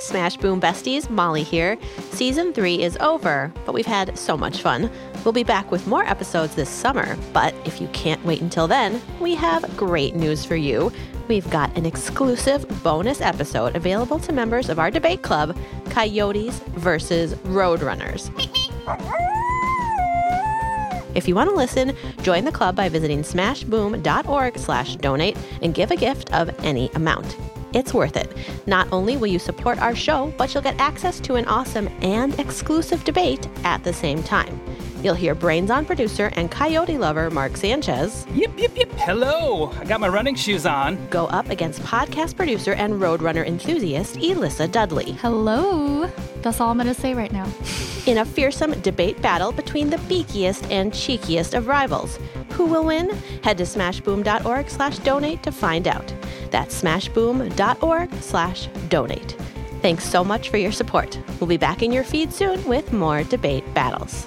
Smash Boom besties, Molly here. Season 3 is over, but we've had so much fun. We'll be back with more episodes this summer, but if you can't wait until then, we have great news for you. We've got an exclusive bonus episode available to members of our debate club, Coyotes versus Roadrunners. If you want to listen, join the club by visiting smashboom.org slash donate and give a gift of any amount. It's worth it. Not only will you support our show, but you'll get access to an awesome and exclusive debate at the same time. You'll hear Brains On producer and coyote lover Marc Sanchez Yep, yep, yep. Hello. I got my running shoes on. go up against podcast producer and Roadrunner enthusiast Elyssa Dudley Hello. That's all I'm going to say right now. in a fearsome debate battle between the beakiest and cheekiest of rivals. Who will win? Head to smashboom.org slash donate to find out. That's smashboom.org slash donate. Thanks so much for your support. We'll be back in your feed soon with more debate battles.